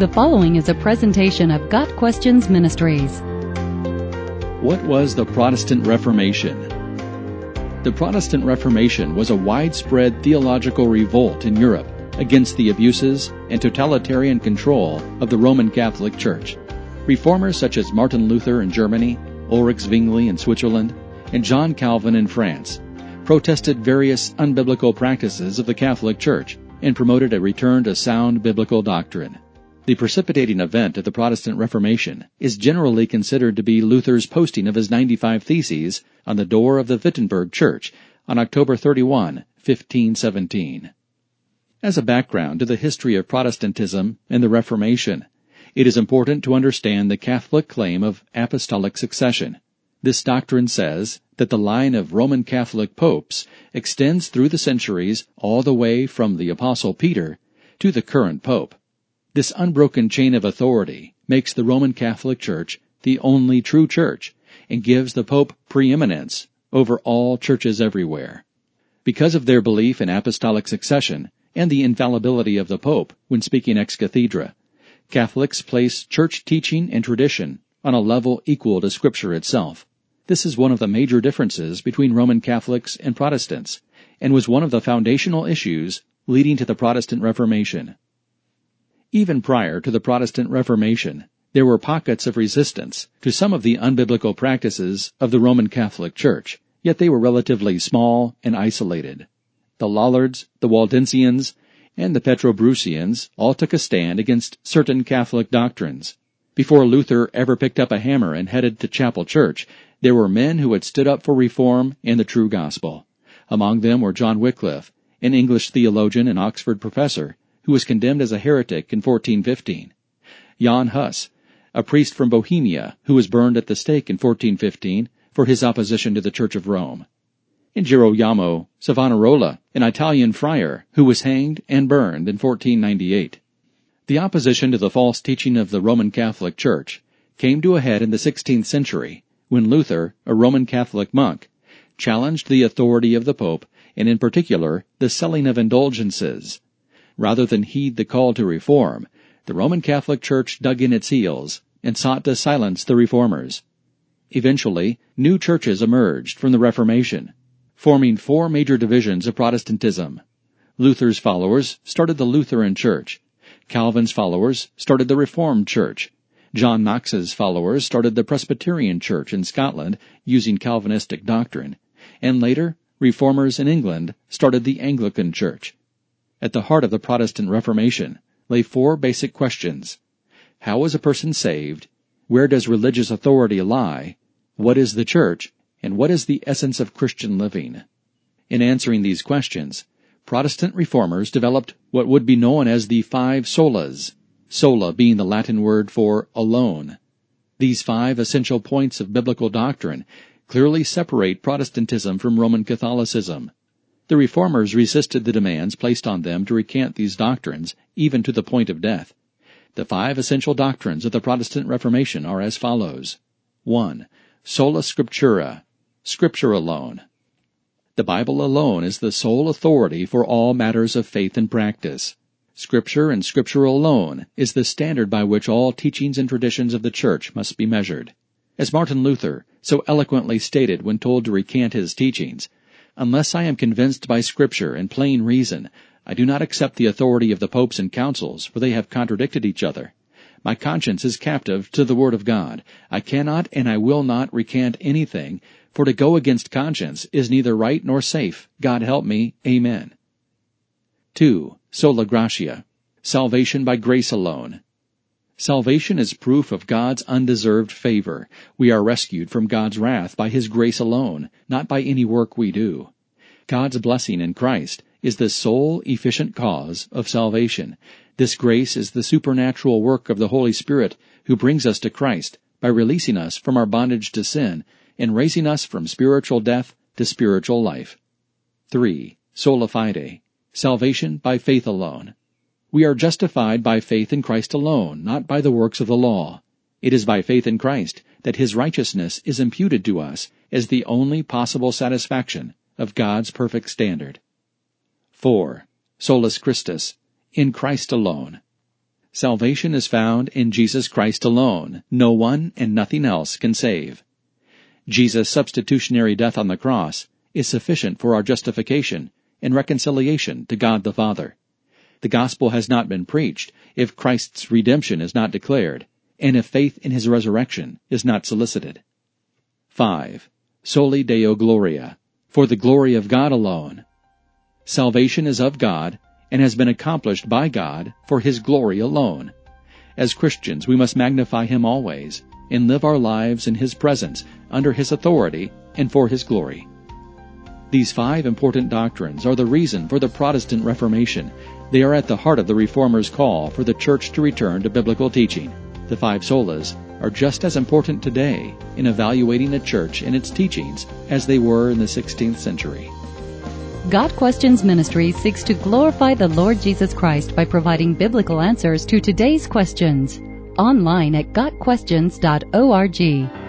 The following is a presentation of Got Questions Ministries. What was the Protestant Reformation? The Protestant Reformation was a widespread theological revolt in Europe against the abuses and totalitarian control of the Roman Catholic Church. Reformers such as Martin Luther in Germany, Ulrich Zwingli in Switzerland, and John Calvin in France protested various unbiblical practices of the Catholic Church and promoted a return to sound biblical doctrine. The precipitating event of the Protestant Reformation is generally considered to be Luther's posting of his 95 Theses on the door of the Wittenberg Church on October 31, 1517. As a background to the history of Protestantism and the Reformation, it is important to understand the Catholic claim of apostolic succession. This doctrine says that the line of Roman Catholic popes extends through the centuries all the way from the Apostle Peter to the current pope. This unbroken chain of authority makes the Roman Catholic Church the only true church and gives the Pope preeminence over all churches everywhere. Because of their belief in apostolic succession and the infallibility of the Pope when speaking ex cathedra, Catholics place church teaching and tradition on a level equal to Scripture itself. This is one of the major differences between Roman Catholics and Protestants, and was one of the foundational issues leading to the Protestant Reformation. Even prior to the Protestant Reformation, there were pockets of resistance to some of the unbiblical practices of the Roman Catholic Church, yet they were relatively small and isolated. The Lollards, the Waldensians, and the Petrobrusians all took a stand against certain Catholic doctrines. Before Luther ever picked up a hammer and headed to Castle Church, there were men who had stood up for reform and the true gospel. Among them were John Wycliffe, an English theologian and Oxford professor, who was condemned as a heretic in 1415. Jan Hus, a priest from Bohemia, who was burned at the stake in 1415 for his opposition to the Church of Rome. And Girolamo Savonarola, an Italian friar, who was hanged and burned in 1498. The opposition to the false teaching of the Roman Catholic Church came to a head in the 16th century when Luther, a Roman Catholic monk, challenged the authority of the Pope and in particular the selling of indulgences Rather than heed the call to reform, the Roman Catholic Church dug in its heels and sought to silence the reformers. Eventually, new churches emerged from the Reformation, forming four major divisions of Protestantism. Luther's followers started the Lutheran Church. Calvin's followers started the Reformed Church. John Knox's followers started the Presbyterian Church in Scotland using Calvinistic doctrine. And later, reformers in England started the Anglican Church. At the heart of the Protestant Reformation lay four basic questions. How is a person saved? Where does religious authority lie? What is the church? And what is the essence of Christian living? In answering these questions, Protestant reformers developed what would be known as the five solas, sola being the Latin word for alone. These five essential points of biblical doctrine clearly separate Protestantism from Roman Catholicism. The reformers resisted the demands placed on them to recant these doctrines, even to the point of death. The five essential doctrines of the Protestant Reformation are as follows. 1. Sola Scriptura, Scripture alone. The Bible alone is the sole authority for all matters of faith and practice. Scripture and Scripture alone is the standard by which all teachings and traditions of the Church must be measured. As Martin Luther so eloquently stated when told to recant his teachings, Unless I am convinced by Scripture and plain reason, I do not accept the authority of the popes and councils, for they have contradicted each other. My conscience is captive to the Word of God. I cannot and I will not recant anything, for to go against conscience is neither right nor safe. God help me. Amen. 2. Sola Gratia. Salvation by grace alone. Salvation is proof of God's undeserved favor. We are rescued from God's wrath by His grace alone, not by any work we do. God's blessing in Christ is the sole efficient cause of salvation. This grace is the supernatural work of the Holy Spirit who brings us to Christ by releasing us from our bondage to sin and raising us from spiritual death to spiritual life. 3. Sola fide. Salvation by faith alone. We are justified by faith in Christ alone, not by the works of the law. It is by faith in Christ that His righteousness is imputed to us as the only possible satisfaction of God's perfect standard. 4. Solus Christus, in Christ alone. Salvation is found in Jesus Christ alone. No one and nothing else can save. Jesus' substitutionary death on the cross is sufficient for our justification and reconciliation to God the Father. The gospel has not been preached if Christ's redemption is not declared, and if faith in his resurrection is not solicited. 5. Soli Deo Gloria, for the glory of God alone. Salvation is of God and has been accomplished by God for his glory alone. As Christians, we must magnify him always and live our lives in his presence, under his authority, and for his glory. These five important doctrines are the reason for the Protestant Reformation. They are at the heart of the Reformers' call for the Church to return to biblical teaching. The five solas are just as important today in evaluating a church and its teachings as they were in the 16th century. Got Questions Ministry seeks to glorify the Lord Jesus Christ by providing biblical answers to today's questions. Online at GotQuestions.org.